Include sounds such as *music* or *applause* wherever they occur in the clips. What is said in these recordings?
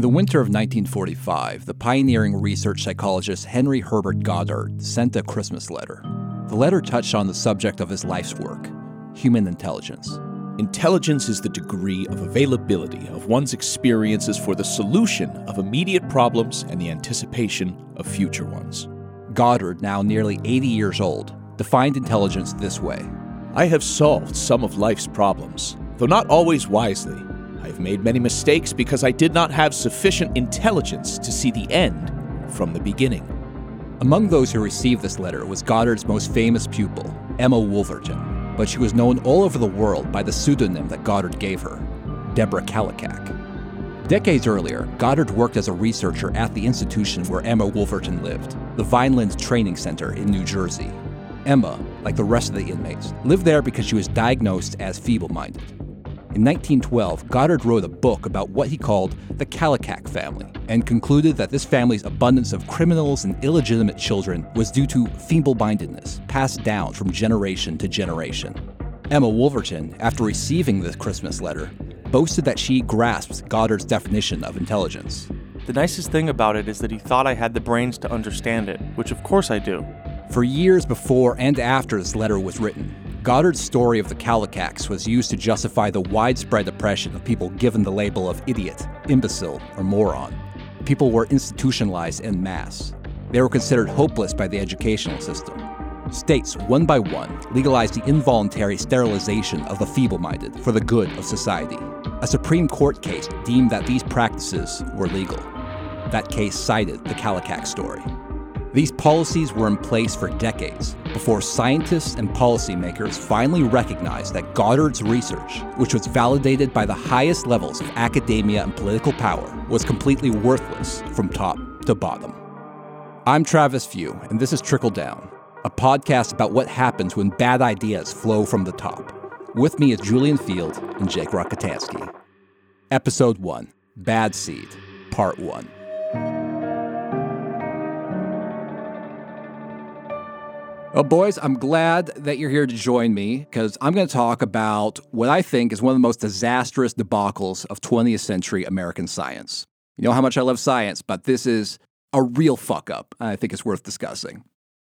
In the winter of 1945, the pioneering research psychologist Henry Herbert Goddard sent a Christmas letter. The letter touched on the subject of his life's work human intelligence. Intelligence is the degree of availability of one's experiences for the solution of immediate problems and the anticipation of future ones. Goddard, now nearly 80 years old, defined intelligence this way I have solved some of life's problems, though not always wisely. I have made many mistakes because I did not have sufficient intelligence to see the end from the beginning. Among those who received this letter was Goddard's most famous pupil, Emma Wolverton, but she was known all over the world by the pseudonym that Goddard gave her, Deborah Kallikak. Decades earlier, Goddard worked as a researcher at the institution where Emma Wolverton lived, the Vineland Training Center in New Jersey. Emma, like the rest of the inmates, lived there because she was diagnosed as feeble minded. In 1912, Goddard wrote a book about what he called the Kallikak family and concluded that this family's abundance of criminals and illegitimate children was due to feeble mindedness passed down from generation to generation. Emma Wolverton, after receiving this Christmas letter, boasted that she grasped Goddard's definition of intelligence. The nicest thing about it is that he thought I had the brains to understand it, which of course I do. For years before and after this letter was written, Goddard's story of the Kallikaks was used to justify the widespread oppression of people given the label of idiot, imbecile, or moron. People were institutionalized en masse. They were considered hopeless by the educational system. States, one by one, legalized the involuntary sterilization of the feeble minded for the good of society. A Supreme Court case deemed that these practices were legal. That case cited the Kallikak story. These policies were in place for decades before scientists and policymakers finally recognized that Goddard's research, which was validated by the highest levels of academia and political power, was completely worthless from top to bottom. I'm Travis View, and this is Trickle Down, a podcast about what happens when bad ideas flow from the top. With me is Julian Feeld and Jake Rockatansky. Episode 1 Bad Seed, Part 1. Well, boys, I'm glad that you're here to join me because I'm going to talk about what I think is one of the most disastrous debacles of 20th century American science. You know how much I love science, but this is a real fuck up. I think it's worth discussing.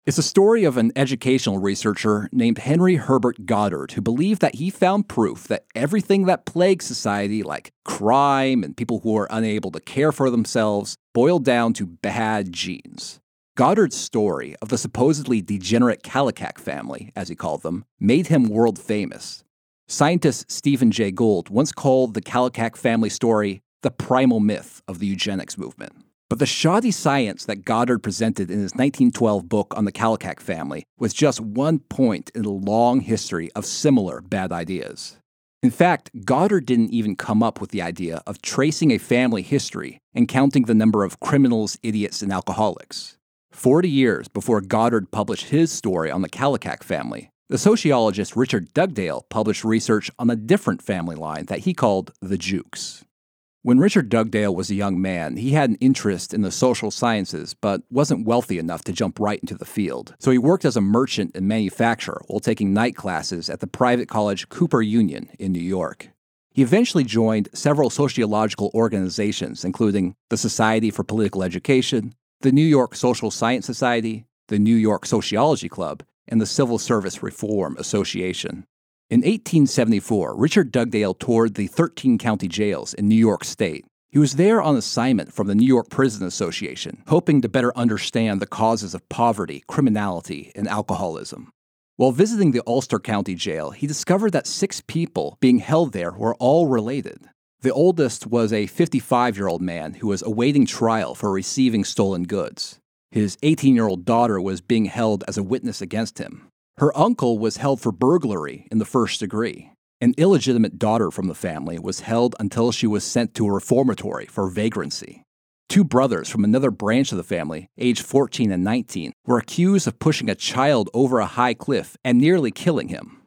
It's a story of an educational researcher named Henry Herbert Goddard who believed that he found proof that everything that plagues society, like crime and people who are unable to care for themselves, boiled down to bad genes. Goddard's story of the supposedly degenerate Kallikak family, as he called them, made him world famous. Scientist Stephen Jay Gould once called the Kallikak family story the primal myth of the eugenics movement. But the shoddy science that Goddard presented in his 1912 book on the Kallikak family was just one point in a long history of similar bad ideas. In fact, Goddard didn't even come up with the idea of tracing a family history and counting the number of criminals, idiots, and alcoholics. 40 years before Goddard published his story on the Kallikak family, the sociologist Richard Dugdale published research on a different family line that he called the Jukes. When Richard Dugdale was a young man, he had an interest in the social sciences, but wasn't wealthy enough to jump right into the field. So he worked as a merchant and manufacturer while taking night classes at the private college Cooper Union in New York. He eventually joined several sociological organizations, including the Society for Political Education, the New York Social Science Society, the New York Sociology Club, and the Civil Service Reform Association. In 1874, Richard Dugdale toured the 13 county jails in New York State. He was there on assignment from the New York Prison Association, hoping to better understand the causes of poverty, criminality, and alcoholism. While visiting the Ulster County Jail, he discovered that six people being held there were all related. The oldest was a 55 year old man who was awaiting trial for receiving stolen goods. His 18 year old daughter was being held as a witness against him. Her uncle was held for burglary in the first degree. An illegitimate daughter from the family was held until she was sent to a reformatory for vagrancy. Two brothers from another branch of the family, aged 14 and 19, were accused of pushing a child over a high cliff and nearly killing him.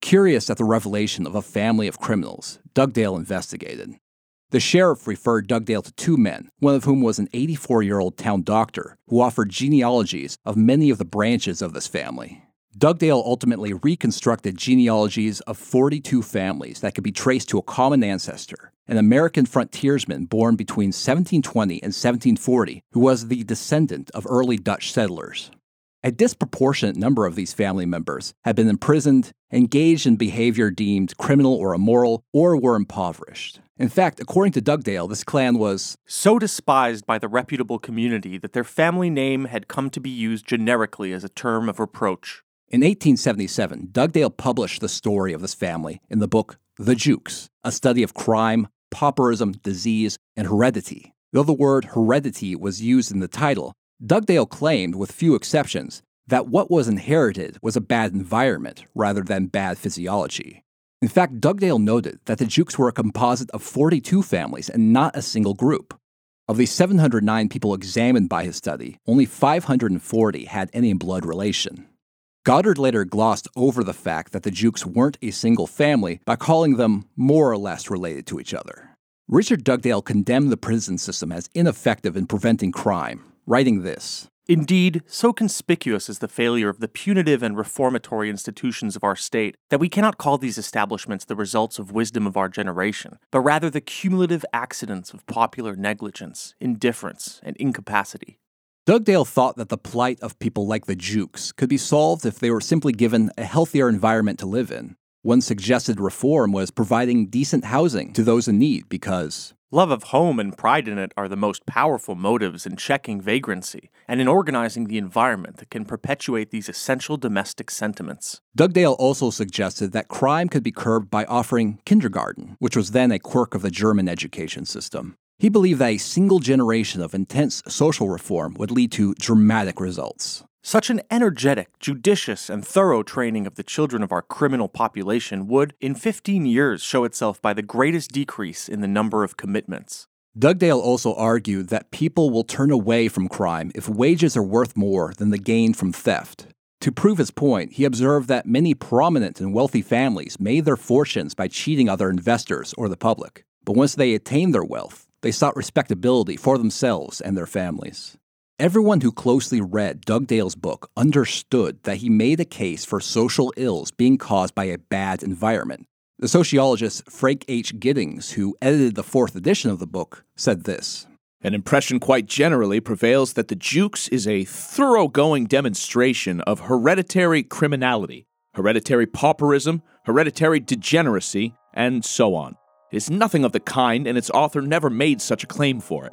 Curious at the revelation of a family of criminals, Dugdale investigated. The sheriff referred Dugdale to two men, one of whom was an 84 year old town doctor who offered genealogies of many of the branches of this family. Dugdale ultimately reconstructed genealogies of 42 families that could be traced to a common ancestor, an American frontiersman born between 1720 and 1740 who was the descendant of early Dutch settlers. A disproportionate number of these family members had been imprisoned, engaged in behavior deemed criminal or immoral, or were impoverished. In fact, according to Dugdale, this clan was so despised by the reputable community that their family name had come to be used generically as a term of reproach. In 1877, Dugdale published the story of this family in the book The Jukes, a study of crime, pauperism, disease, and heredity. Though the word heredity was used in the title, Dugdale claimed, with few exceptions, that what was inherited was a bad environment rather than bad physiology. In fact, Dugdale noted that the Jukes were a composite of 42 families and not a single group. Of the 709 people examined by his study, only 540 had any blood relation. Goddard later glossed over the fact that the Jukes weren't a single family by calling them more or less related to each other. Richard Dugdale condemned the prison system as ineffective in preventing crime, writing this Indeed, so conspicuous is the failure of the punitive and reformatory institutions of our state that we cannot call these establishments the results of wisdom of our generation, but rather the cumulative accidents of popular negligence, indifference, and incapacity. Dugdale thought that the plight of people like the Jukes could be solved if they were simply given a healthier environment to live in. One suggested reform was providing decent housing to those in need because Love of home and pride in it are the most powerful motives in checking vagrancy and in organizing the environment that can perpetuate these essential domestic sentiments. Dugdale also suggested that crime could be curbed by offering kindergarten, which was then a quirk of the German education system. He believed that a single generation of intense social reform would lead to dramatic results. Such an energetic, judicious, and thorough training of the children of our criminal population would, in 15 years, show itself by the greatest decrease in the number of commitments. Dugdale also argued that people will turn away from crime if wages are worth more than the gain from theft. To prove his point, he observed that many prominent and wealthy families made their fortunes by cheating other investors or the public. But once they attained their wealth, they sought respectability for themselves and their families. Everyone who closely read Dugdale's book understood that he made a case for social ills being caused by a bad environment. The sociologist Frank H. Giddings, who edited the fourth edition of the book, said this An impression quite generally prevails that the Jukes is a thoroughgoing demonstration of hereditary criminality, hereditary pauperism, hereditary degeneracy, and so on. It is nothing of the kind, and its author never made such a claim for it.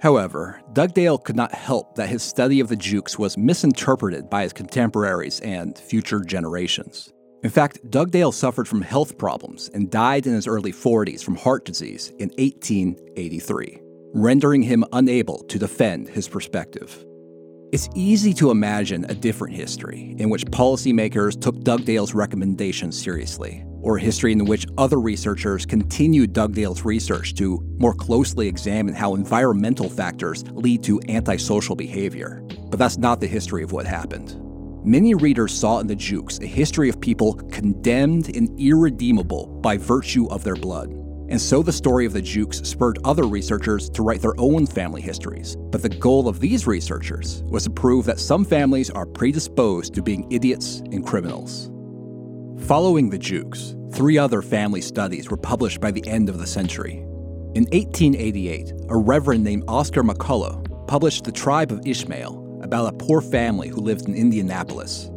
However, Dugdale could not help that his study of the Jukes was misinterpreted by his contemporaries and future generations. In fact, Dugdale suffered from health problems and died in his early 40s from heart disease in 1883, rendering him unable to defend his perspective. It's easy to imagine a different history in which policymakers took Dugdale's recommendations seriously or a history in which other researchers continued Dugdale's research to more closely examine how environmental factors lead to antisocial behavior. But that's not the history of what happened. Many readers saw in the Jukes a history of people condemned and irredeemable by virtue of their blood. And so the story of the Jukes spurred other researchers to write their own family histories. But the goal of these researchers was to prove that some families are predisposed to being idiots and criminals. Following the Jukes, three other family studies were published by the end of the century. In 1888, a reverend named Oscar McCulloch published The Tribe of Ishmael about a poor family who lived in Indianapolis.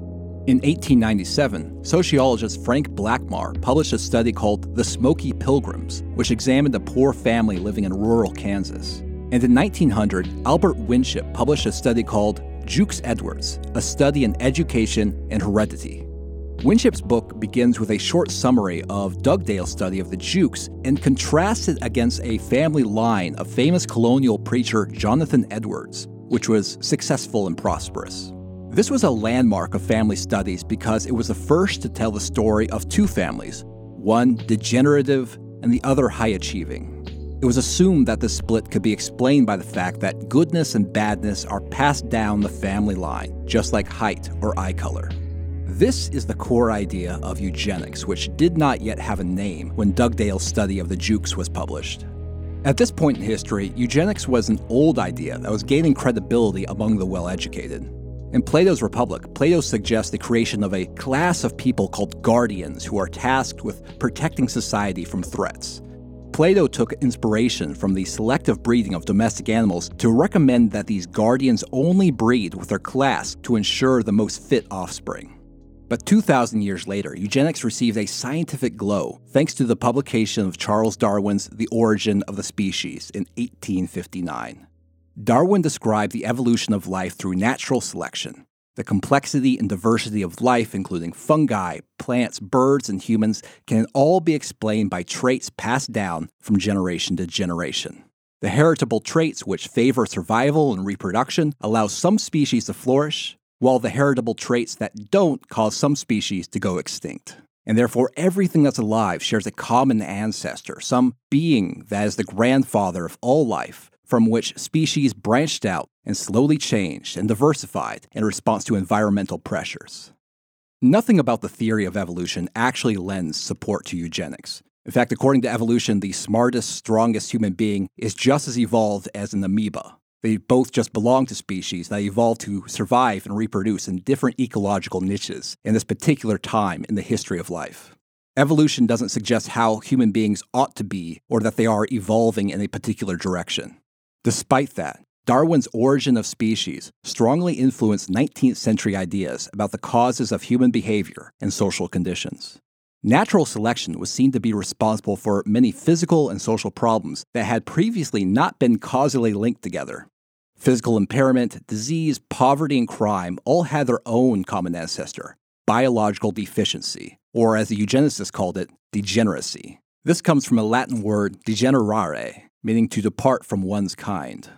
In 1897, sociologist Frank Blackmar published a study called The Smoky Pilgrims, which examined a poor family living in rural Kansas. And in 1900, Albert Winship published a study called Jukes Edwards, a study in education and heredity. Winship's book begins with a short summary of Dugdale's study of the Jukes and contrasts it against a family line of famous colonial preacher Jonathan Edwards, which was successful and prosperous. This was a landmark of family studies because it was the first to tell the story of two families, one degenerative and the other high achieving. It was assumed that the split could be explained by the fact that goodness and badness are passed down the family line, just like height or eye color. This is the core idea of eugenics, which did not yet have a name when Dugdale's study of the Jukes was published. At this point in history, eugenics was an old idea that was gaining credibility among the well educated. In Plato's Republic, Plato suggests the creation of a class of people called guardians who are tasked with protecting society from threats. Plato took inspiration from the selective breeding of domestic animals to recommend that these guardians only breed with their class to ensure the most fit offspring. But 2,000 years later, eugenics received a scientific glow thanks to the publication of Charles Darwin's The Origin of the Species in 1859. Darwin described the evolution of life through natural selection, the complexity and diversity of life, including fungi, plants, birds, and humans, can all be explained by traits passed down from generation to generation. The heritable traits which favor survival and reproduction allow some species to flourish, while the heritable traits that don't cause some species to go extinct. And therefore, everything that's alive shares a common ancestor, some being that is the grandfather of all life, from which species branched out and slowly changed and diversified in response to environmental pressures. Nothing about the theory of evolution actually lends support to eugenics. In fact, according to evolution, the smartest, strongest human being is just as evolved as an amoeba. They both just belong to species that evolved to survive and reproduce in different ecological niches in this particular time in the history of life. Evolution doesn't suggest how human beings ought to be or that they are evolving in a particular direction. Despite that, Darwin's Origin of Species strongly influenced 19th century ideas about the causes of human behavior and social conditions. Natural selection was seen to be responsible for many physical and social problems that had previously not been causally linked together. Physical impairment, disease, poverty, and crime all had their own common ancestor biological deficiency, or as the eugenicists called it, degeneracy. This comes from a Latin word degenerare, meaning to depart from one's kind.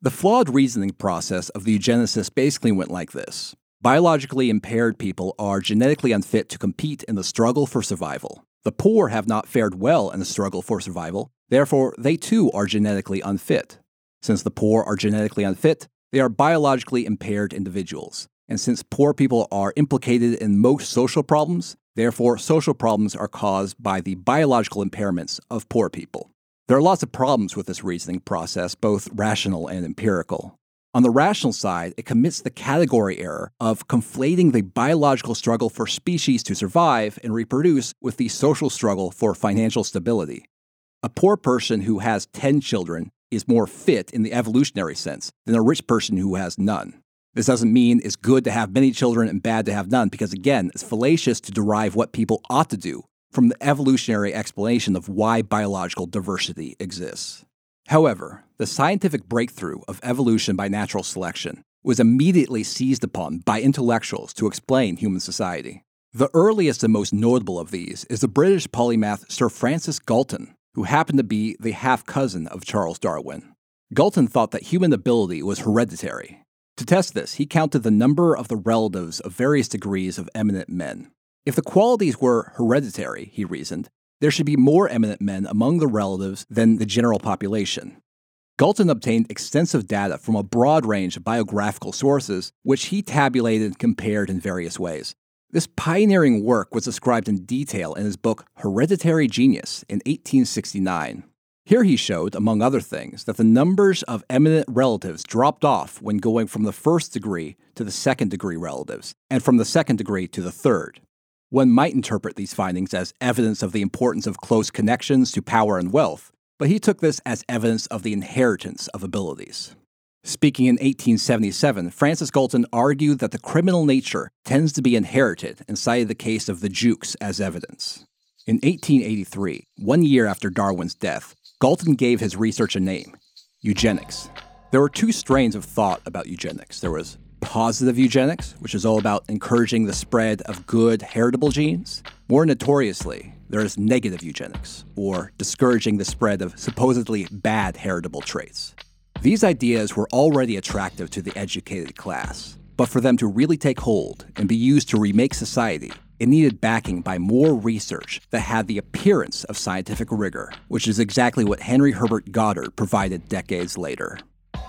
The flawed reasoning process of the eugenicists basically went like this Biologically impaired people are genetically unfit to compete in the struggle for survival. The poor have not fared well in the struggle for survival, therefore, they too are genetically unfit. Since the poor are genetically unfit, they are biologically impaired individuals. And since poor people are implicated in most social problems, therefore, social problems are caused by the biological impairments of poor people. There are lots of problems with this reasoning process, both rational and empirical. On the rational side, it commits the category error of conflating the biological struggle for species to survive and reproduce with the social struggle for financial stability. A poor person who has 10 children is more fit in the evolutionary sense than a rich person who has none. This doesn't mean it's good to have many children and bad to have none, because again, it's fallacious to derive what people ought to do from the evolutionary explanation of why biological diversity exists. However, the scientific breakthrough of evolution by natural selection was immediately seized upon by intellectuals to explain human society. The earliest and most notable of these is the British polymath Sir Francis Galton, who happened to be the half cousin of Charles Darwin. Galton thought that human ability was hereditary. To test this, he counted the number of the relatives of various degrees of eminent men. If the qualities were hereditary, he reasoned, there should be more eminent men among the relatives than the general population. Galton obtained extensive data from a broad range of biographical sources, which he tabulated and compared in various ways. This pioneering work was described in detail in his book Hereditary Genius in 1869. Here he showed, among other things, that the numbers of eminent relatives dropped off when going from the first degree to the second degree relatives, and from the second degree to the third. One might interpret these findings as evidence of the importance of close connections to power and wealth, but he took this as evidence of the inheritance of abilities. Speaking in 1877, Francis Galton argued that the criminal nature tends to be inherited and cited the case of the Jukes as evidence. In 1883, one year after Darwin's death, Galton gave his research a name eugenics. There were two strains of thought about eugenics. There was positive eugenics, which is all about encouraging the spread of good heritable genes. More notoriously, there is negative eugenics, or discouraging the spread of supposedly bad heritable traits. These ideas were already attractive to the educated class, but for them to really take hold and be used to remake society, it needed backing by more research that had the appearance of scientific rigor, which is exactly what Henry Herbert Goddard provided decades later.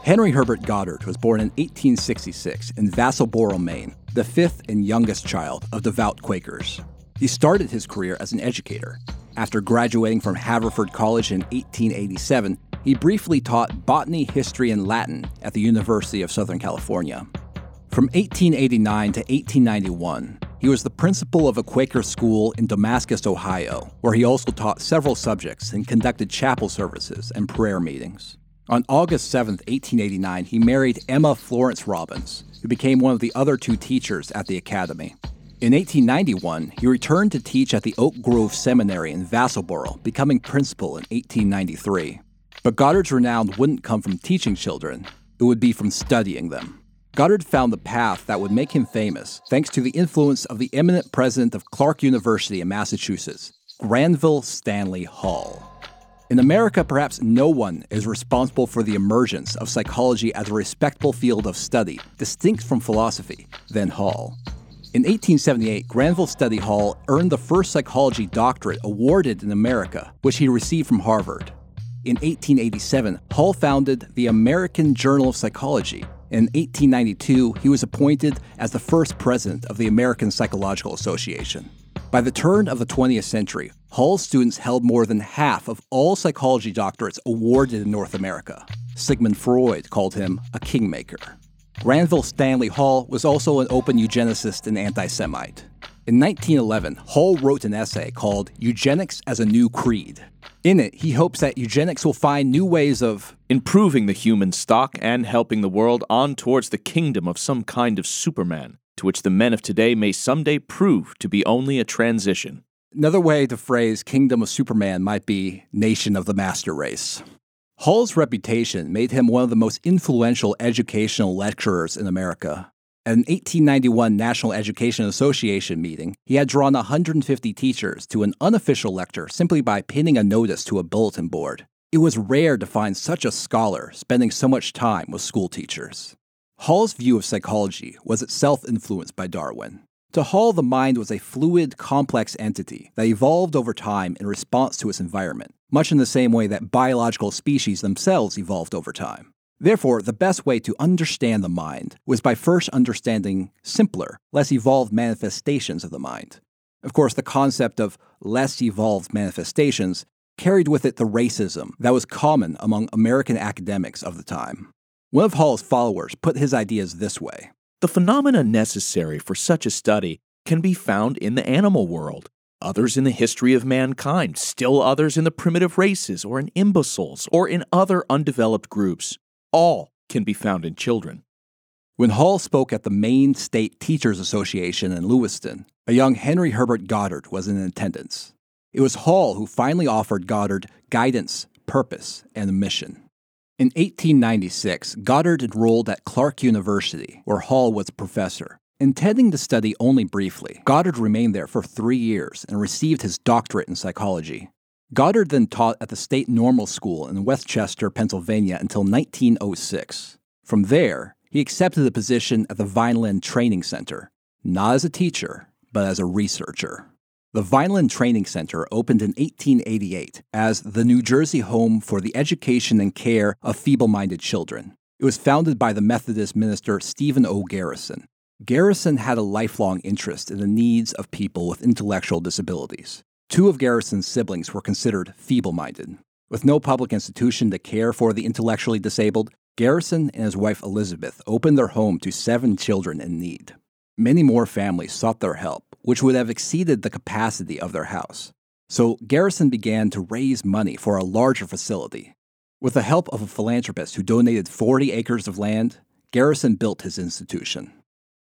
Henry Herbert Goddard was born in 1866 in Vassalboro, Maine, the fifth and youngest child of devout Quakers. He started his career as an educator. After graduating from Haverford College in 1887, he briefly taught botany, history, and Latin at the University of Southern California. From 1889 to 1891, he was the principal of a Quaker school in Damascus, Ohio, where he also taught several subjects and conducted chapel services and prayer meetings. On August 7, 1889, he married Emma Florence Robbins, who became one of the other two teachers at the academy. In 1891, he returned to teach at the Oak Grove Seminary in Vassalboro, becoming principal in 1893. But Goddard's renown wouldn't come from teaching children, it would be from studying them. Goddard found the path that would make him famous thanks to the influence of the eminent president of Clark University in Massachusetts, Granville Stanley Hall. In America, perhaps no one is responsible for the emergence of psychology as a respectable field of study, distinct from philosophy, than Hall. In 1878, Granville Stanley Hall earned the first psychology doctorate awarded in America, which he received from Harvard. In 1887, Hall founded the American Journal of Psychology. In 1892, he was appointed as the first president of the American Psychological Association. By the turn of the 20th century, Hall's students held more than half of all psychology doctorates awarded in North America. Sigmund Freud called him a kingmaker. Granville Stanley Hall was also an open eugenicist and anti Semite. In 1911, Hall wrote an essay called Eugenics as a New Creed. In it, he hopes that eugenics will find new ways of improving the human stock and helping the world on towards the kingdom of some kind of Superman, to which the men of today may someday prove to be only a transition. Another way to phrase Kingdom of Superman might be Nation of the Master Race. Hall's reputation made him one of the most influential educational lecturers in America. At an 1891 National Education Association meeting, he had drawn 150 teachers to an unofficial lecture simply by pinning a notice to a bulletin board. It was rare to find such a scholar spending so much time with school teachers. Hall's view of psychology was itself influenced by Darwin. To Hall, the mind was a fluid, complex entity that evolved over time in response to its environment, much in the same way that biological species themselves evolved over time. Therefore, the best way to understand the mind was by first understanding simpler, less evolved manifestations of the mind. Of course, the concept of less evolved manifestations carried with it the racism that was common among American academics of the time. One of Hall's followers put his ideas this way the phenomena necessary for such a study can be found in the animal world, others in the history of mankind, still others in the primitive races or in imbeciles or in other undeveloped groups. All can be found in children. When Hall spoke at the Maine State Teachers Association in Lewiston, a young Henry Herbert Goddard was in attendance. It was Hall who finally offered Goddard guidance, purpose, and a mission. In 1896, Goddard enrolled at Clark University, where Hall was professor. Intending to study only briefly, Goddard remained there for three years and received his doctorate in psychology. Goddard then taught at the State Normal School in Westchester, Pennsylvania until 1906. From there, he accepted a position at the Vineland Training Center, not as a teacher, but as a researcher. The Vineland Training Center opened in 1888 as the New Jersey Home for the Education and Care of Feeble Minded Children. It was founded by the Methodist minister Stephen O. Garrison. Garrison had a lifelong interest in the needs of people with intellectual disabilities. Two of Garrison's siblings were considered feeble minded. With no public institution to care for the intellectually disabled, Garrison and his wife Elizabeth opened their home to seven children in need. Many more families sought their help, which would have exceeded the capacity of their house. So Garrison began to raise money for a larger facility. With the help of a philanthropist who donated 40 acres of land, Garrison built his institution.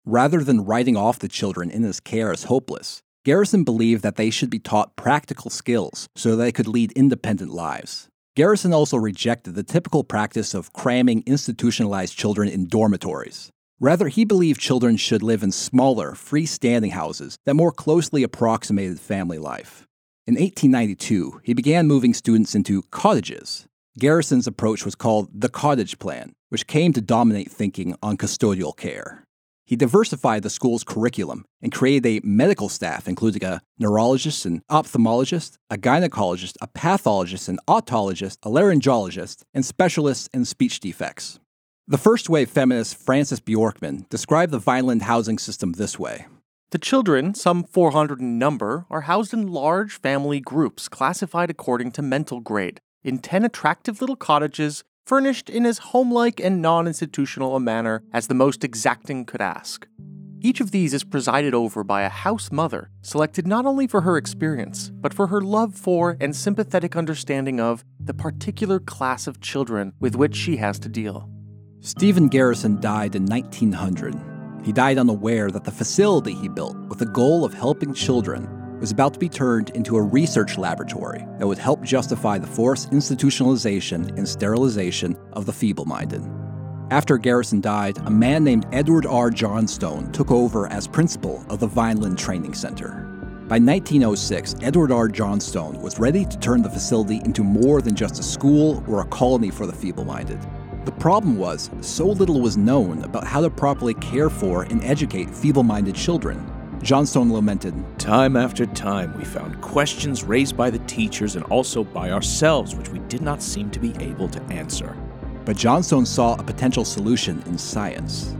Rather than writing off the children in his care as hopeless, Garrison believed that they should be taught practical skills so they could lead independent lives. Garrison also rejected the typical practice of cramming institutionalized children in dormitories. Rather, he believed children should live in smaller, freestanding houses that more closely approximated family life. In 1892, he began moving students into cottages. Garrison's approach was called the cottage plan, which came to dominate thinking on custodial care. He diversified the school's curriculum and created a medical staff, including a neurologist and ophthalmologist, a gynecologist, a pathologist, an otologist, a laryngologist, and specialists in speech defects. The first wave feminist Frances Bjorkman described the Vineland housing system this way The children, some 400 in number, are housed in large family groups classified according to mental grade in 10 attractive little cottages furnished in as homelike and non institutional a manner as the most exacting could ask. Each of these is presided over by a house mother, selected not only for her experience, but for her love for and sympathetic understanding of the particular class of children with which she has to deal. Stephen Garrison died in 1900. He died unaware that the facility he built with the goal of helping children was about to be turned into a research laboratory that would help justify the forced institutionalization and sterilization of the feeble minded. After Garrison died, a man named Edward R. Johnstone took over as principal of the Vineland Training Center. By 1906, Edward R. Johnstone was ready to turn the facility into more than just a school or a colony for the feeble minded. The problem was, so little was known about how to properly care for and educate feeble minded children. Johnstone lamented Time after time, we found questions raised by the teachers and also by ourselves which we did not seem to be able to answer. But Johnstone saw a potential solution in science.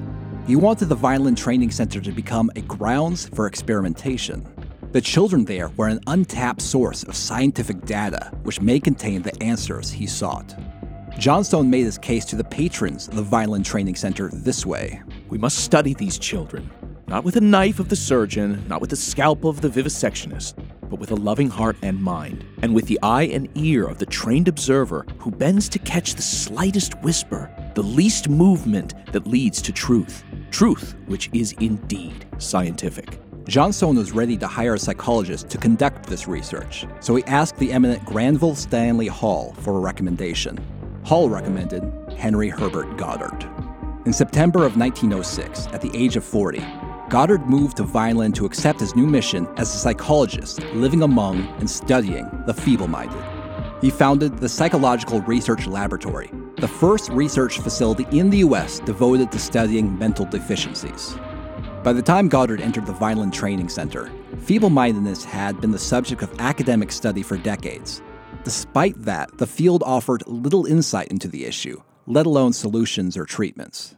He wanted the Vineland Training Center to become a grounds for experimentation. The children there were an untapped source of scientific data which may contain the answers he sought. Johnstone made his case to the patrons of the Vineland Training Center this way We must study these children, not with the knife of the surgeon, not with the scalpel of the vivisectionist, but with a loving heart and mind, and with the eye and ear of the trained observer who bends to catch the slightest whisper, the least movement that leads to truth. Truth, which is indeed scientific. Johnstone was ready to hire a psychologist to conduct this research, so he asked the eminent Granville Stanley Hall for a recommendation. Hall recommended Henry Herbert Goddard. In September of 1906, at the age of 40, Goddard moved to Vineland to accept his new mission as a psychologist living among and studying the feeble minded. He founded the Psychological Research Laboratory, the first research facility in the U.S. devoted to studying mental deficiencies. By the time Goddard entered the Vineland Training Center, feeble mindedness had been the subject of academic study for decades. Despite that, the field offered little insight into the issue, let alone solutions or treatments.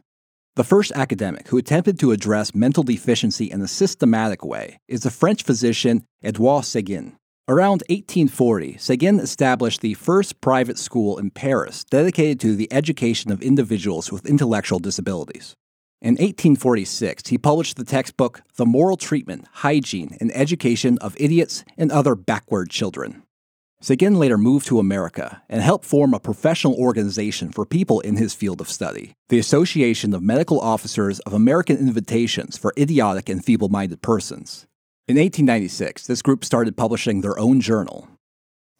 The first academic who attempted to address mental deficiency in a systematic way is the French physician Edouard Seguin. Around 1840, Seguin established the first private school in Paris dedicated to the education of individuals with intellectual disabilities. In 1846, he published the textbook The Moral Treatment, Hygiene, and Education of Idiots and Other Backward Children. Seguin later moved to America and helped form a professional organization for people in his field of study, the Association of Medical Officers of American Institutions for Idiotic and Feeble Minded Persons. In 1896, this group started publishing their own journal.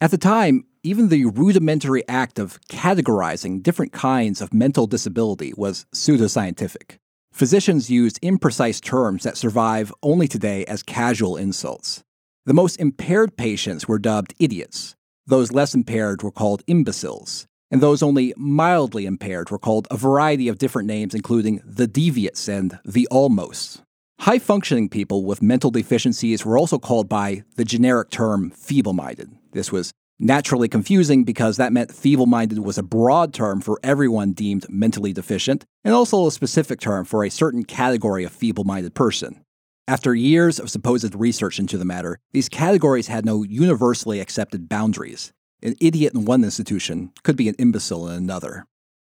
At the time, even the rudimentary act of categorizing different kinds of mental disability was pseudoscientific. Physicians used imprecise terms that survive only today as casual insults. The most impaired patients were dubbed idiots. Those less impaired were called imbeciles. And those only mildly impaired were called a variety of different names, including the deviates and the almost. High functioning people with mental deficiencies were also called by the generic term feeble minded. This was naturally confusing because that meant feeble minded was a broad term for everyone deemed mentally deficient, and also a specific term for a certain category of feeble minded person. After years of supposed research into the matter, these categories had no universally accepted boundaries. An idiot in one institution could be an imbecile in another.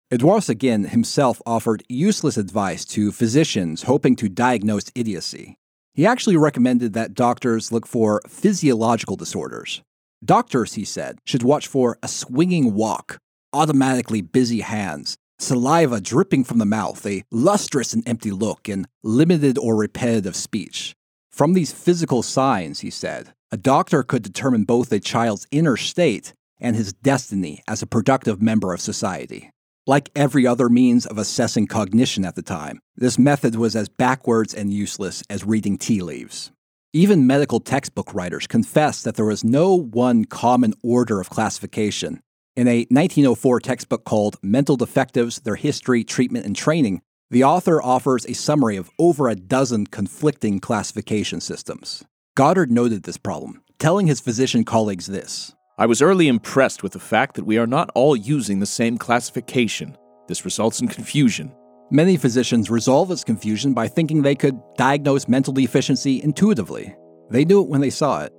Edouard Seguin himself offered useless advice to physicians hoping to diagnose idiocy. He actually recommended that doctors look for physiological disorders. Doctors, he said, should watch for a swinging walk, automatically busy hands, saliva dripping from the mouth, a lustrous and empty look, and limited or repetitive speech. From these physical signs, he said, a doctor could determine both a child's inner state and his destiny as a productive member of society. Like every other means of assessing cognition at the time, this method was as backwards and useless as reading tea leaves. Even medical textbook writers confessed that there was no one common order of classification, in a 1904 textbook called Mental Defectives Their History, Treatment, and Training, the author offers a summary of over a dozen conflicting classification systems. Goddard noted this problem, telling his physician colleagues this I was early impressed with the fact that we are not all using the same classification. This results in confusion. Many physicians resolve this confusion by thinking they could diagnose mental deficiency intuitively. They knew it when they saw it.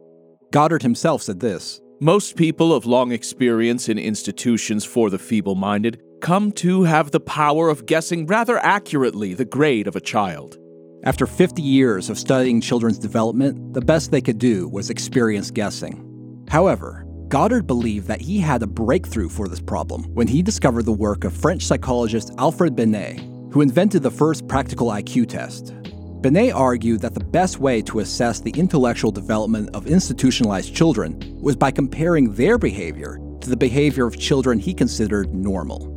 Goddard himself said this most people of long experience in institutions for the feeble minded come to have the power of guessing rather accurately the grade of a child. After 50 years of studying children's development, the best they could do was experience guessing. However, Goddard believed that he had a breakthrough for this problem when he discovered the work of French psychologist Alfred Binet, who invented the first practical IQ test. Binet argued that the best way to assess the intellectual development of institutionalized children was by comparing their behavior to the behavior of children he considered normal.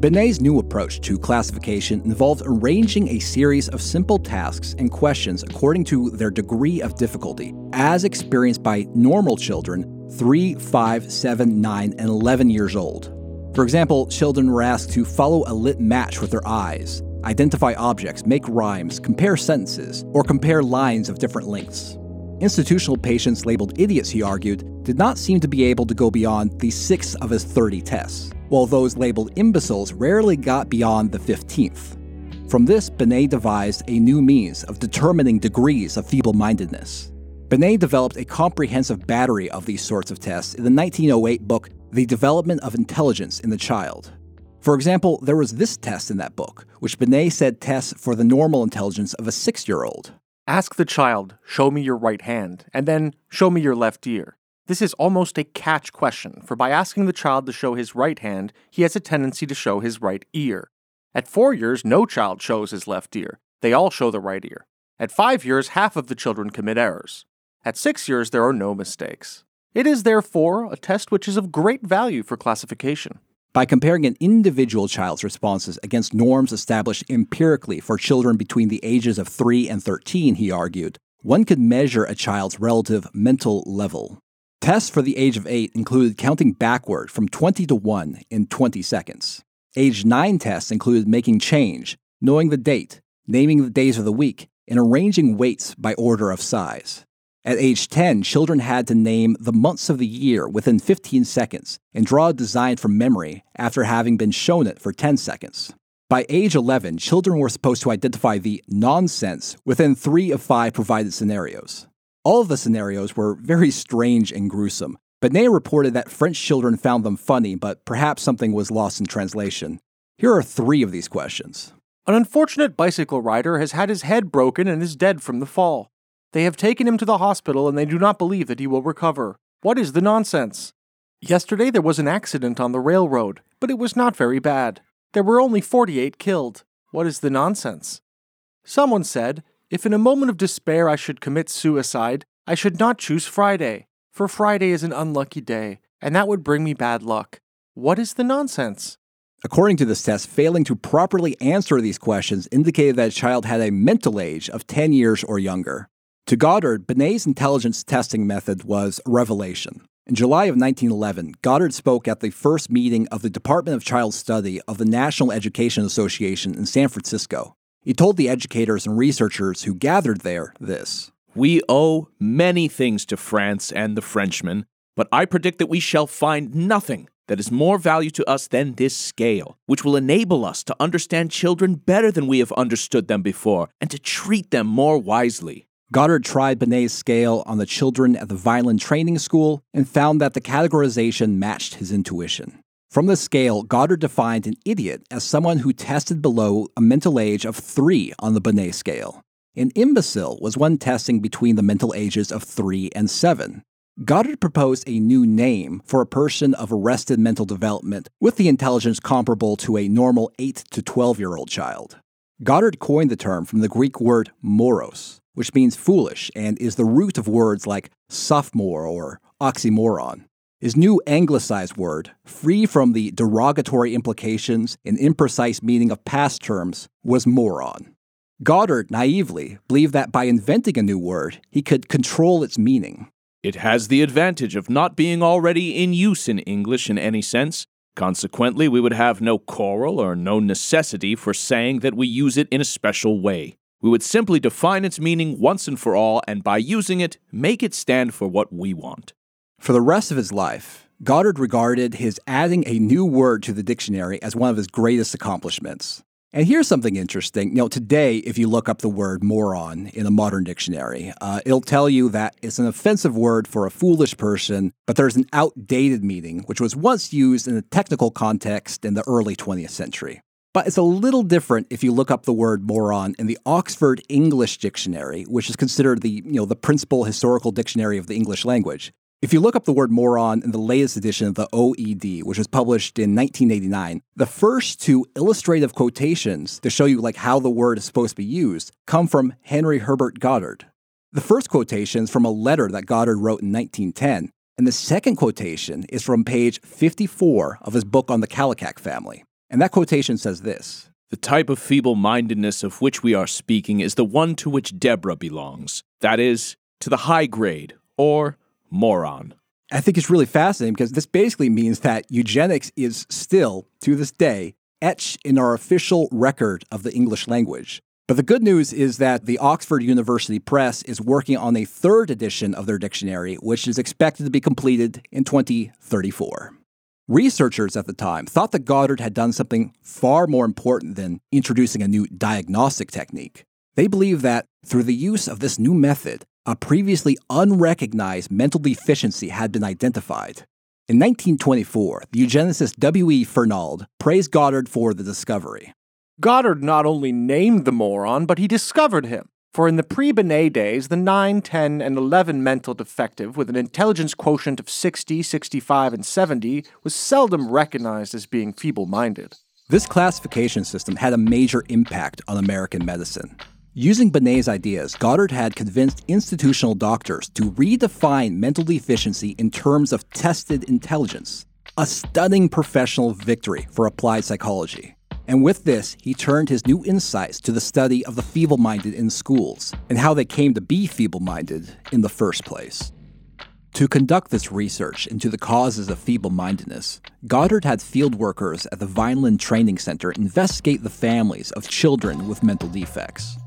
Binet's new approach to classification involved arranging a series of simple tasks and questions according to their degree of difficulty, as experienced by normal children 3, 5, 7, 9, and 11 years old. For example, children were asked to follow a lit match with their eyes, identify objects, make rhymes, compare sentences, or compare lines of different lengths. Institutional patients labeled idiots, he argued, did not seem to be able to go beyond the sixth of his 30 tests, while those labeled imbeciles rarely got beyond the 15th. From this, Binet devised a new means of determining degrees of feeble mindedness. Binet developed a comprehensive battery of these sorts of tests in the 1908 book, The Development of Intelligence in the Child. For example, there was this test in that book, which Binet said tests for the normal intelligence of a six year old. Ask the child, show me your right hand, and then show me your left ear. This is almost a catch question, for by asking the child to show his right hand, he has a tendency to show his right ear. At four years, no child shows his left ear. They all show the right ear. At five years, half of the children commit errors. At six years, there are no mistakes. It is therefore a test which is of great value for classification. By comparing an individual child's responses against norms established empirically for children between the ages of 3 and 13, he argued, one could measure a child's relative mental level. Tests for the age of 8 included counting backward from 20 to 1 in 20 seconds. Age 9 tests included making change, knowing the date, naming the days of the week, and arranging weights by order of size. At age 10, children had to name the months of the year within 15 seconds and draw a design from memory after having been shown it for 10 seconds. By age 11, children were supposed to identify the nonsense within three of five provided scenarios. All of the scenarios were very strange and gruesome. Binet reported that French children found them funny, but perhaps something was lost in translation. Here are three of these questions. An unfortunate bicycle rider has had his head broken and is dead from the fall. They have taken him to the hospital and they do not believe that he will recover. What is the nonsense? Yesterday there was an accident on the railroad, but it was not very bad. There were only 48 killed. What is the nonsense? Someone said, If in a moment of despair I should commit suicide, I should not choose Friday, for Friday is an unlucky day, and that would bring me bad luck. What is the nonsense? According to this test, failing to properly answer these questions indicated that a child had a mental age of 10 years or younger. To Goddard, Binet's intelligence testing method was a revelation. In July of 1911, Goddard spoke at the first meeting of the Department of Child Study of the National Education Association in San Francisco. He told the educators and researchers who gathered there this We owe many things to France and the Frenchmen, but I predict that we shall find nothing that is more value to us than this scale, which will enable us to understand children better than we have understood them before and to treat them more wisely. Goddard tried Binet's scale on the children at the Vineland training school and found that the categorization matched his intuition. From the scale, Goddard defined an idiot as someone who tested below a mental age of three on the Binet scale. An imbecile was one testing between the mental ages of three and seven. Goddard proposed a new name for a person of arrested mental development with the intelligence comparable to a normal 8 to 12 year old child. Goddard coined the term from the Greek word moros, which means foolish and is the root of words like sophomore or oxymoron. His new anglicized word, free from the derogatory implications and imprecise meaning of past terms, was moron. Goddard naively believed that by inventing a new word, he could control its meaning. It has the advantage of not being already in use in English in any sense. Consequently, we would have no quarrel or no necessity for saying that we use it in a special way. We would simply define its meaning once and for all, and by using it, make it stand for what we want. For the rest of his life, Goddard regarded his adding a new word to the dictionary as one of his greatest accomplishments. And here's something interesting. You know, today, if you look up the word moron in a modern dictionary, uh, it'll tell you that it's an offensive word for a foolish person, but there's an outdated meaning, which was once used in a technical context in the early 20th century. But it's a little different if you look up the word moron in the Oxford English Dictionary, which is considered the, you know, the principal historical dictionary of the English language. If you look up the word moron in the latest edition of the OED, which was published in 1989, the first two illustrative quotations to show you like how the word is supposed to be used come from Henry Herbert Goddard. The first quotation is from a letter that Goddard wrote in 1910, and the second quotation is from page 54 of his book on the Kallikak family. And that quotation says this The type of feeble mindedness of which we are speaking is the one to which Deborah belongs. That is, to the high grade, or moron. I think it's really fascinating because this basically means that eugenics is still, to this day, etched in our official record of the English language. But the good news is that the Oxford University Press is working on a third edition of their dictionary, which is expected to be completed in 2034. Researchers at the time thought that Goddard had done something far more important than introducing a new diagnostic technique. They believed that through the use of this new method, a previously unrecognized mental deficiency had been identified. In 1924, the eugenicist W.E. Fernald praised Goddard for the discovery. Goddard not only named the moron, but he discovered him. For in the pre Binet days, the 9, 10, and 11 mental defective with an intelligence quotient of 60, 65, and 70 was seldom recognized as being feeble minded. This classification system had a major impact on American medicine. Using Binet's ideas, Goddard had convinced institutional doctors to redefine mental deficiency in terms of tested intelligence, a stunning professional victory for applied psychology. And with this, he turned his new insights to the study of the feeble minded in schools and how they came to be feeble minded in the first place. To conduct this research into the causes of feeble mindedness, Goddard had field workers at the Vineland Training Center investigate the families of children with mental defects.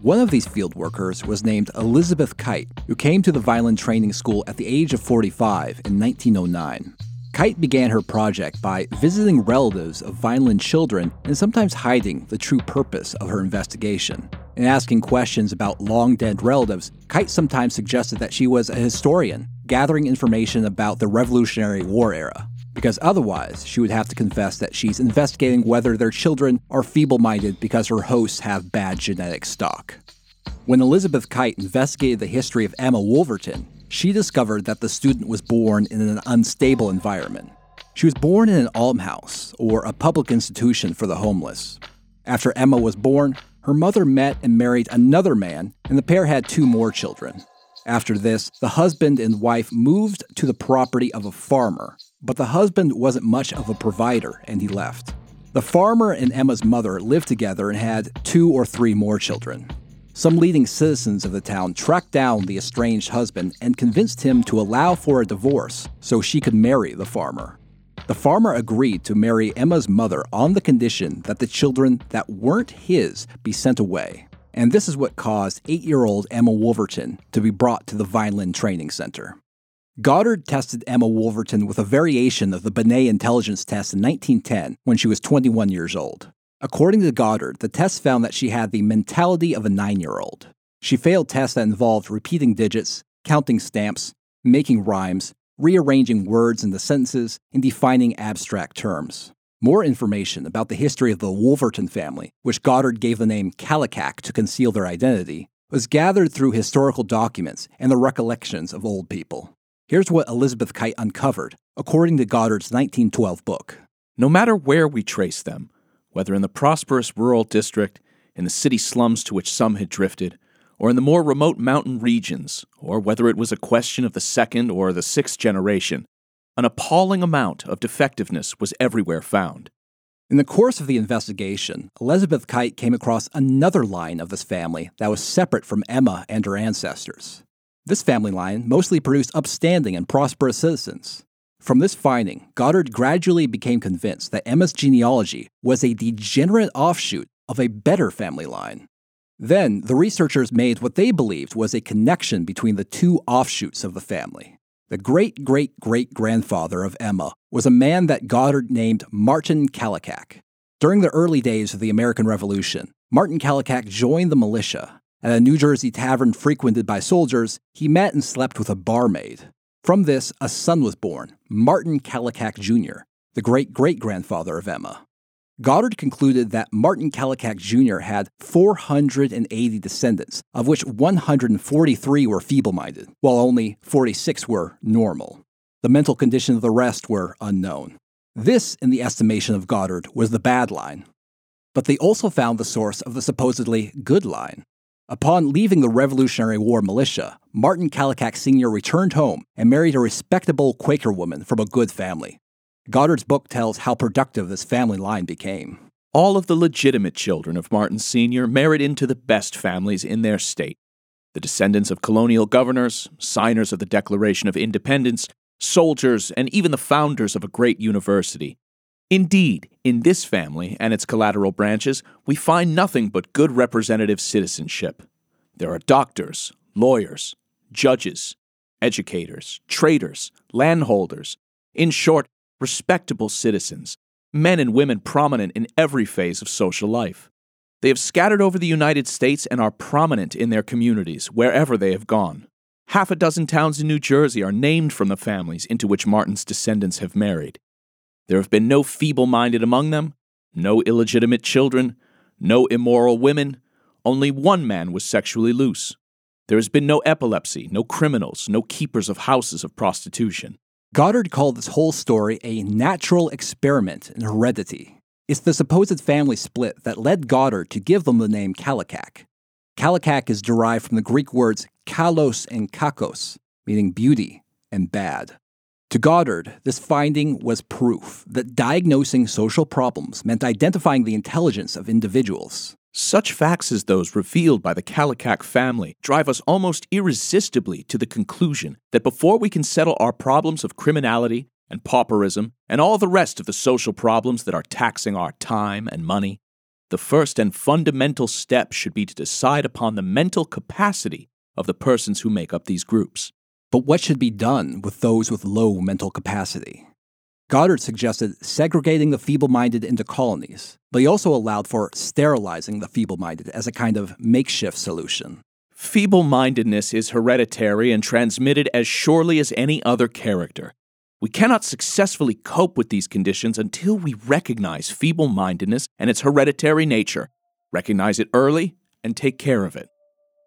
One of these field workers was named Elizabeth Kite, who came to the Vineland Training School at the age of 45 in 1909. Kite began her project by visiting relatives of Vineland children and sometimes hiding the true purpose of her investigation. In asking questions about long dead relatives, Kite sometimes suggested that she was a historian, gathering information about the Revolutionary War era, because otherwise she would have to confess that she's investigating whether their children are feeble minded because her hosts have bad genetic stock. When Elizabeth Kite investigated the history of Emma Wolverton, she discovered that the student was born in an unstable environment. She was born in an almshouse, or a public institution for the homeless. After Emma was born, her mother met and married another man, and the pair had two more children. After this, the husband and wife moved to the property of a farmer, but the husband wasn't much of a provider and he left. The farmer and Emma's mother lived together and had two or three more children. Some leading citizens of the town tracked down the estranged husband and convinced him to allow for a divorce so she could marry the farmer. The farmer agreed to marry Emma's mother on the condition that the children that weren't his be sent away. And this is what caused eight year old Emma Wolverton to be brought to the Vineland Training Center. Goddard tested Emma Wolverton with a variation of the Binet intelligence test in 1910 when she was 21 years old. According to Goddard, the test found that she had the mentality of a nine year old. She failed tests that involved repeating digits, counting stamps, making rhymes, rearranging words into sentences, and defining abstract terms. More information about the history of the Wolverton family, which Goddard gave the name Kallikak to conceal their identity, was gathered through historical documents and the recollections of old people. Here's what Elizabeth Kite uncovered, according to Goddard's 1912 book. No matter where we trace them, whether in the prosperous rural district, in the city slums to which some had drifted, or in the more remote mountain regions, or whether it was a question of the second or the sixth generation, an appalling amount of defectiveness was everywhere found. In the course of the investigation, Elizabeth Kite came across another line of this family that was separate from Emma and her ancestors. This family line mostly produced upstanding and prosperous citizens. From this finding, Goddard gradually became convinced that Emma's genealogy was a degenerate offshoot of a better family line. Then, the researchers made what they believed was a connection between the two offshoots of the family. The great great great grandfather of Emma was a man that Goddard named Martin Kallikak. During the early days of the American Revolution, Martin Kallikak joined the militia. At a New Jersey tavern frequented by soldiers, he met and slept with a barmaid. From this, a son was born, Martin Kallikak Jr., the great great grandfather of Emma. Goddard concluded that Martin Kallikak Jr. had 480 descendants, of which 143 were feeble minded, while only 46 were normal. The mental condition of the rest were unknown. This, in the estimation of Goddard, was the bad line. But they also found the source of the supposedly good line. Upon leaving the Revolutionary War militia, Martin Kallikak Sr. returned home and married a respectable Quaker woman from a good family. Goddard's book tells how productive this family line became. All of the legitimate children of Martin Sr. married into the best families in their state. The descendants of colonial governors, signers of the Declaration of Independence, soldiers, and even the founders of a great university. Indeed, in this family and its collateral branches, we find nothing but good representative citizenship. There are doctors, lawyers, judges, educators, traders, landholders, in short, respectable citizens, men and women prominent in every phase of social life. They have scattered over the United States and are prominent in their communities wherever they have gone. Half a dozen towns in New Jersey are named from the families into which Martin's descendants have married. There have been no feeble minded among them, no illegitimate children, no immoral women, only one man was sexually loose. There has been no epilepsy, no criminals, no keepers of houses of prostitution. Goddard called this whole story a natural experiment in heredity. It's the supposed family split that led Goddard to give them the name Kallikak. Kallikak is derived from the Greek words kalos and kakos, meaning beauty and bad. To Goddard, this finding was proof that diagnosing social problems meant identifying the intelligence of individuals. Such facts as those revealed by the Kallikak family drive us almost irresistibly to the conclusion that before we can settle our problems of criminality and pauperism and all the rest of the social problems that are taxing our time and money, the first and fundamental step should be to decide upon the mental capacity of the persons who make up these groups. But what should be done with those with low mental capacity? Goddard suggested segregating the feeble minded into colonies, but he also allowed for sterilizing the feeble minded as a kind of makeshift solution. Feeble mindedness is hereditary and transmitted as surely as any other character. We cannot successfully cope with these conditions until we recognize feeble mindedness and its hereditary nature, recognize it early, and take care of it.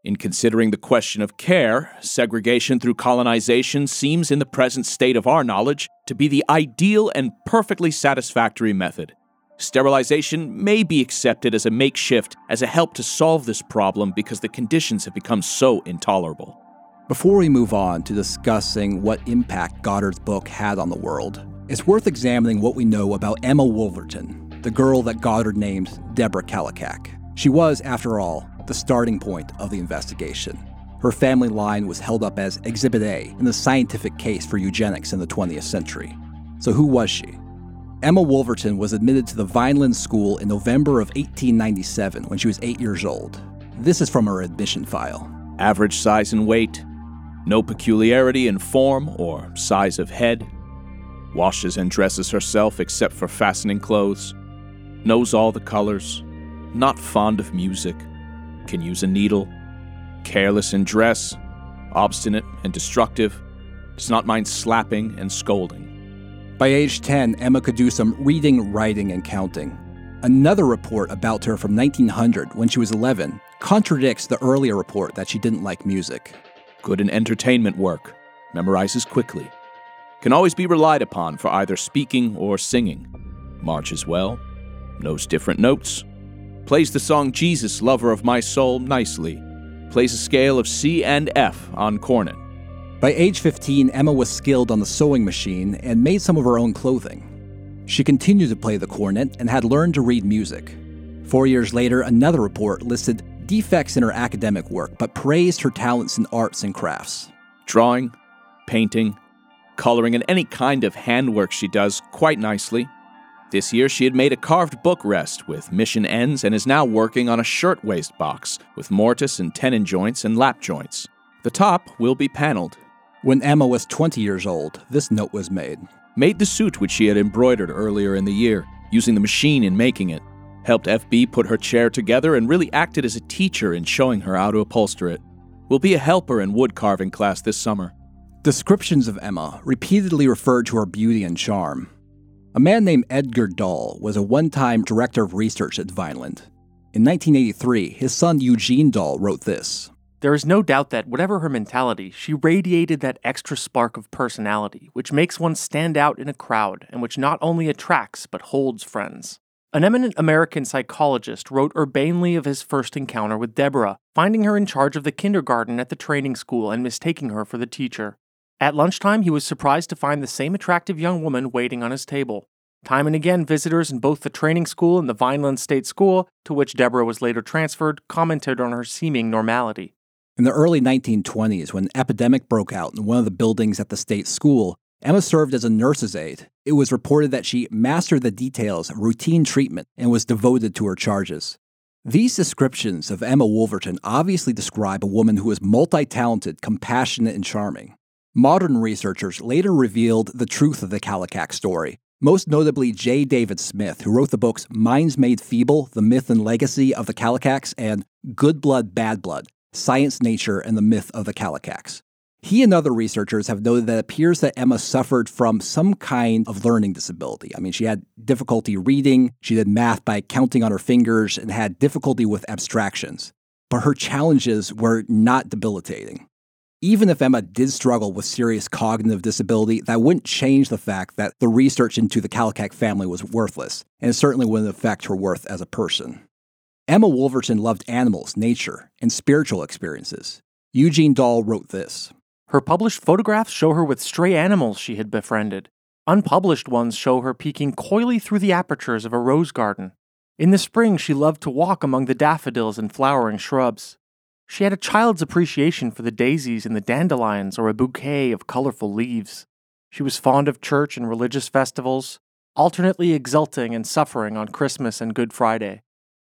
In considering the question of care, segregation through colonization seems, in the present state of our knowledge, to be the ideal and perfectly satisfactory method. Sterilization may be accepted as a makeshift, as a help to solve this problem because the conditions have become so intolerable. Before we move on to discussing what impact Goddard's book had on the world, it's worth examining what we know about Emma Wolverton, the girl that Goddard named Deborah Kallikak. She was, after all, the starting point of the investigation. Her family line was held up as Exhibit A in the scientific case for eugenics in the 20th century. So, who was she? Emma Wolverton was admitted to the Vineland School in November of 1897 when she was eight years old. This is from her admission file. Average size and weight, no peculiarity in form or size of head, washes and dresses herself except for fastening clothes, knows all the colors, not fond of music, can use a needle, careless in dress, obstinate and destructive, does not mind slapping and scolding. By age 10, Emma could do some reading, writing, and counting. Another report about her from 1900, when she was 11, contradicts the earlier report that she didn't like music. Good in entertainment work, memorizes quickly, can always be relied upon for either speaking or singing, marches well, knows different notes, plays the song Jesus, Lover of My Soul nicely, plays a scale of C and F on cornet. By age 15, Emma was skilled on the sewing machine and made some of her own clothing. She continued to play the cornet and had learned to read music. Four years later, another report listed defects in her academic work but praised her talents in arts and crafts. Drawing, painting, coloring, and any kind of handwork she does quite nicely. This year, she had made a carved book rest with mission ends and is now working on a shirtwaist box with mortise and tenon joints and lap joints. The top will be paneled. When Emma was 20 years old, this note was made. Made the suit which she had embroidered earlier in the year, using the machine in making it. Helped FB put her chair together and really acted as a teacher in showing her how to upholster it. Will be a helper in wood carving class this summer. Descriptions of Emma repeatedly referred to her beauty and charm. A man named Edgar Doll was a one time director of research at Vineland. In 1983, his son Eugene Doll wrote this There is no doubt that, whatever her mentality, she radiated that extra spark of personality, which makes one stand out in a crowd and which not only attracts but holds friends. An eminent American psychologist wrote urbanely of his first encounter with Deborah, finding her in charge of the kindergarten at the training school and mistaking her for the teacher. At lunchtime, he was surprised to find the same attractive young woman waiting on his table. Time and again, visitors in both the training school and the Vineland State School, to which Deborah was later transferred, commented on her seeming normality. In the early 1920s, when an epidemic broke out in one of the buildings at the state school, Emma served as a nurse's aide. It was reported that she mastered the details of routine treatment and was devoted to her charges. These descriptions of Emma Wolverton obviously describe a woman who is multi talented, compassionate, and charming. Modern researchers later revealed the truth of the Kallikak story, most notably J. David Smith, who wrote the books Minds Made Feeble The Myth and Legacy of the Kallikaks and Good Blood, Bad Blood Science, Nature, and the Myth of the Kallikaks. He and other researchers have noted that it appears that Emma suffered from some kind of learning disability. I mean, she had difficulty reading, she did math by counting on her fingers, and had difficulty with abstractions. But her challenges were not debilitating. Even if Emma did struggle with serious cognitive disability, that wouldn't change the fact that the research into the Kallikak family was worthless, and certainly wouldn't affect her worth as a person. Emma Wolverton loved animals, nature, and spiritual experiences. Eugene Doll wrote this Her published photographs show her with stray animals she had befriended. Unpublished ones show her peeking coyly through the apertures of a rose garden. In the spring, she loved to walk among the daffodils and flowering shrubs. She had a child's appreciation for the daisies and the dandelions or a bouquet of colorful leaves. She was fond of church and religious festivals, alternately exulting and suffering on Christmas and Good Friday.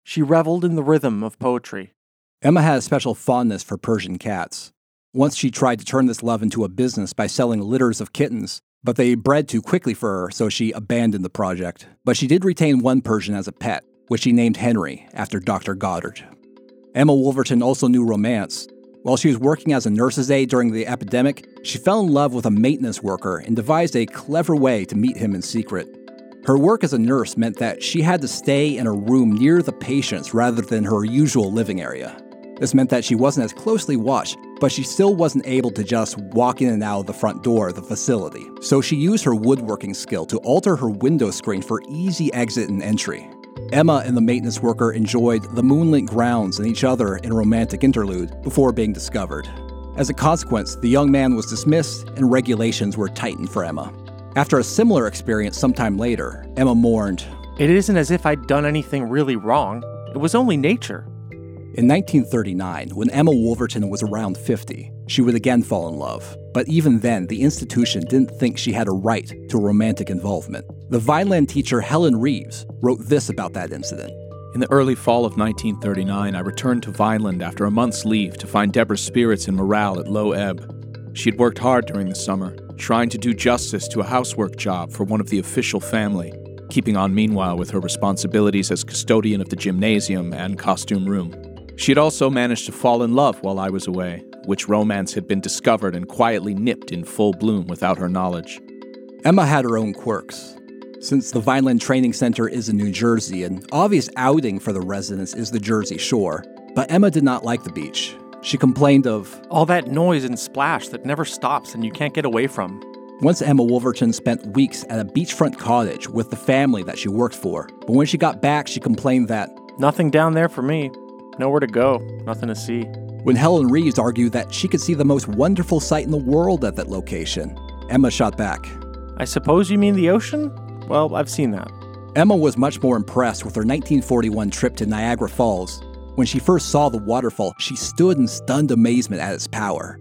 She reveled in the rhythm of poetry. Emma had a special fondness for Persian cats. Once she tried to turn this love into a business by selling litters of kittens, but they bred too quickly for her, so she abandoned the project. But she did retain one Persian as a pet, which she named Henry after Dr. Goddard. Emma Wolverton also knew romance. While she was working as a nurse's aide during the epidemic, she fell in love with a maintenance worker and devised a clever way to meet him in secret. Her work as a nurse meant that she had to stay in a room near the patients rather than her usual living area. This meant that she wasn't as closely watched, but she still wasn't able to just walk in and out of the front door of the facility. So she used her woodworking skill to alter her window screen for easy exit and entry. Emma and the maintenance worker enjoyed the moonlit grounds and each other in a romantic interlude before being discovered. As a consequence, the young man was dismissed and regulations were tightened for Emma. After a similar experience sometime later, Emma mourned, It isn't as if I'd done anything really wrong. It was only nature. In 1939, when Emma Wolverton was around 50, she would again fall in love. But even then, the institution didn't think she had a right to romantic involvement. The Vineland teacher Helen Reeves wrote this about that incident. In the early fall of 1939, I returned to Vineland after a month's leave to find Deborah's spirits and morale at low ebb. She had worked hard during the summer, trying to do justice to a housework job for one of the official family, keeping on meanwhile with her responsibilities as custodian of the gymnasium and costume room. She had also managed to fall in love while I was away, which romance had been discovered and quietly nipped in full bloom without her knowledge. Emma had her own quirks. Since the Vineland Training Center is in New Jersey, an obvious outing for the residents is the Jersey Shore. But Emma did not like the beach. She complained of All that noise and splash that never stops and you can't get away from. Once Emma Wolverton spent weeks at a beachfront cottage with the family that she worked for, but when she got back, she complained that Nothing down there for me. Nowhere to go, nothing to see. when Helen Reeves argued that she could see the most wonderful sight in the world at that location, Emma shot back. I suppose you mean the ocean? Well, I've seen that. Emma was much more impressed with her 1941 trip to Niagara Falls. When she first saw the waterfall, she stood in stunned amazement at its power.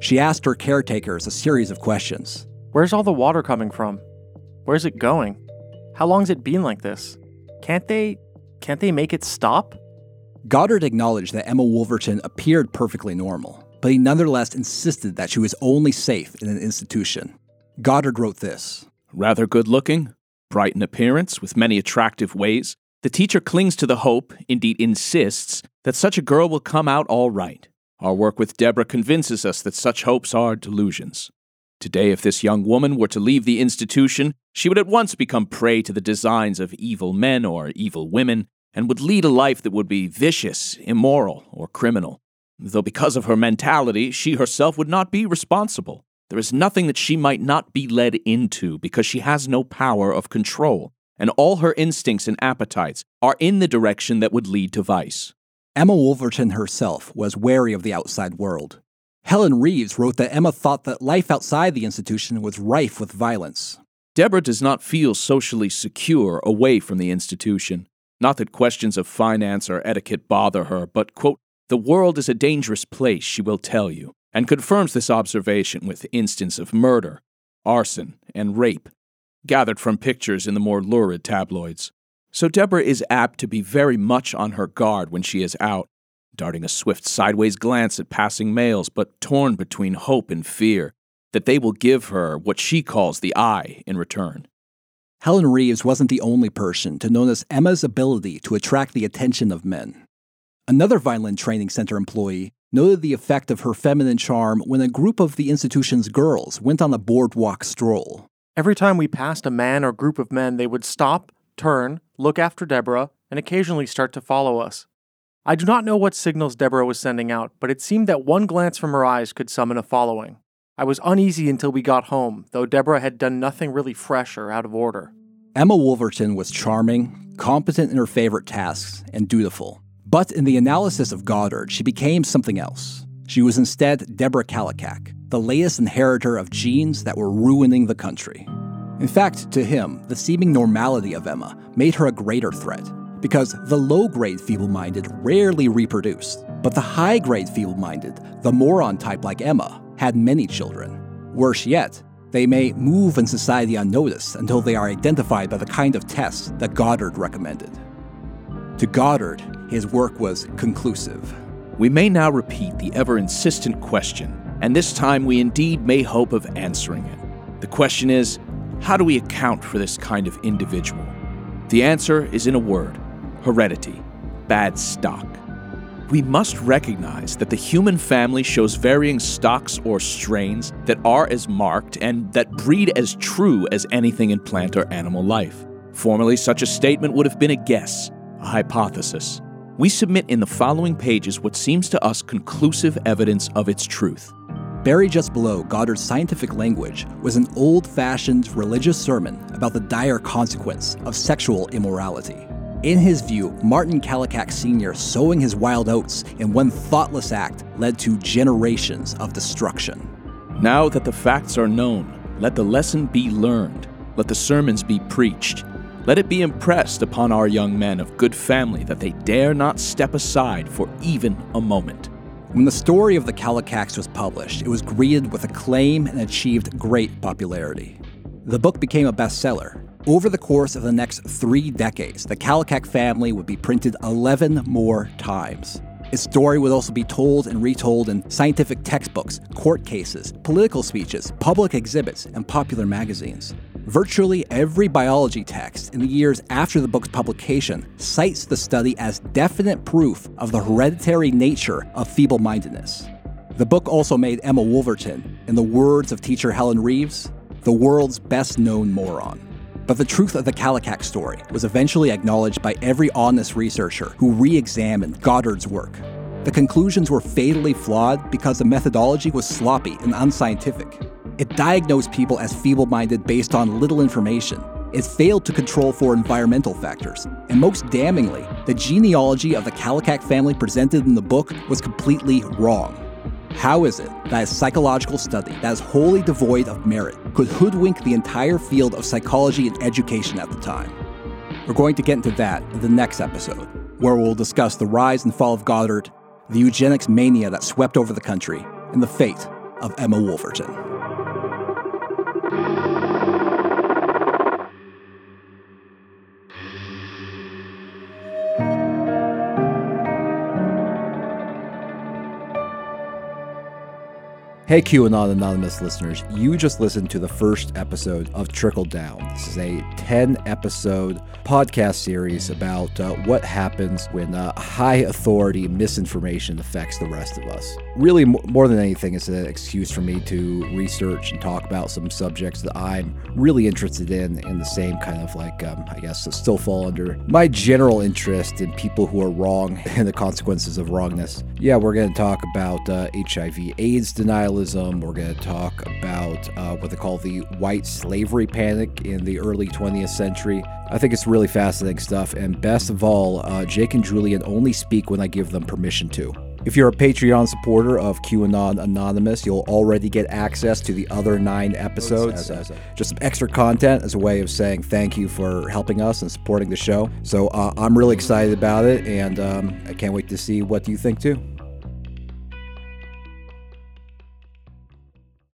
She asked her caretakers a series of questions. Where's all the water coming from? Where's it going? How long's it been like this? Can't they can't they make it stop? Goddard acknowledged that Emma Wolverton appeared perfectly normal, but he nonetheless insisted that she was only safe in an institution. Goddard wrote this Rather good looking, bright in appearance, with many attractive ways, the teacher clings to the hope, indeed insists, that such a girl will come out all right. Our work with Deborah convinces us that such hopes are delusions. Today, if this young woman were to leave the institution, she would at once become prey to the designs of evil men or evil women, and would lead a life that would be vicious, immoral, or criminal. Though because of her mentality, she herself would not be responsible. There is nothing that she might not be led into because she has no power of control, and all her instincts and appetites are in the direction that would lead to vice. Emma Wolverton herself was wary of the outside world. Helen Reeves wrote that Emma thought that life outside the institution was rife with violence. Deborah does not feel socially secure away from the institution. Not that questions of finance or etiquette bother her, but, quote, the world is a dangerous place, she will tell you, and confirms this observation with instance of murder, arson, and rape, gathered from pictures in the more lurid tabloids. So Deborah is apt to be very much on her guard when she is out, darting a swift sideways glance at passing males, but torn between hope and fear that they will give her what she calls the eye in return. Helen Reeves wasn't the only person to notice Emma's ability to attract the attention of men. Another Vineland Training Center employee noted the effect of her feminine charm when a group of the institution's girls went on a boardwalk stroll. Every time we passed a man or group of men, they would stop, turn, look after Deborah, and occasionally start to follow us. I do not know what signals Deborah was sending out, but it seemed that one glance from her eyes could summon a following. I was uneasy until we got home, though Deborah had done nothing really fresh or out of order. Emma Wolverton was charming, competent in her favorite tasks, and dutiful. But in the analysis of Goddard, she became something else. She was instead Deborah Kallikak, the latest inheritor of genes that were ruining the country. In fact, to him, the seeming normality of Emma made her a greater threat because the low grade feeble minded rarely reproduced, but the high grade feeble minded, the moron type like Emma, had many children. Worse yet, they may move in society unnoticed until they are identified by the kind of tests that Goddard recommended. To Goddard, his work was conclusive. We may now repeat the ever insistent question, and this time we indeed may hope of answering it. The question is how do we account for this kind of individual? The answer is in a word heredity, bad stock. We must recognize that the human family shows varying stocks or strains that are as marked and that breed as true as anything in plant or animal life. Formerly, such a statement would have been a guess, a hypothesis. We submit in the following pages what seems to us conclusive evidence of its truth. Buried just below Goddard's scientific language was an old fashioned religious sermon about the dire consequence of sexual immorality. In his view, Martin Kallikak Sr. sowing his wild oats in one thoughtless act led to generations of destruction. Now that the facts are known, let the lesson be learned, let the sermons be preached. Let it be impressed upon our young men of good family that they dare not step aside for even a moment. When the story of the Kallikaks was published, it was greeted with acclaim and achieved great popularity. The book became a bestseller, over the course of the next three decades, the Kallikak family would be printed 11 more times. Its story would also be told and retold in scientific textbooks, court cases, political speeches, public exhibits, and popular magazines. Virtually every biology text in the years after the book's publication cites the study as definite proof of the hereditary nature of feeble mindedness. The book also made Emma Wolverton, in the words of teacher Helen Reeves, the world's best known moron. But the truth of the Kallikak story was eventually acknowledged by every honest researcher who re examined Goddard's work. The conclusions were fatally flawed because the methodology was sloppy and unscientific. It diagnosed people as feeble minded based on little information. It failed to control for environmental factors. And most damningly, the genealogy of the Kallikak family presented in the book was completely wrong. How is it that a psychological study that is wholly devoid of merit could hoodwink the entire field of psychology and education at the time? We're going to get into that in the next episode, where we'll discuss the rise and fall of Goddard, the eugenics mania that swept over the country, and the fate of Emma Wolverton. Hey, QAnon Anonymous listeners, you just listened to the first episode of Trickle Down. This is a 10 episode podcast series about uh, what happens when uh, high authority misinformation affects the rest of us. Really, more than anything, it's an excuse for me to research and talk about some subjects that I'm really interested in, in the same kind of like, um, I guess, still fall under my general interest in people who are wrong *laughs* and the consequences of wrongness. Yeah, we're going to talk about uh, HIV/AIDS denialism. We're going to talk about uh, what they call the white slavery panic in the early 20th century. I think it's really fascinating stuff, and best of all, uh, Jake and Julian only speak when I give them permission to. If you're a Patreon supporter of QAnon Anonymous, you'll already get access to the other nine episodes. Uh, just some extra content as a way of saying thank you for helping us and supporting the show. So uh, I'm really excited about it, and um, I can't wait to see what you think too.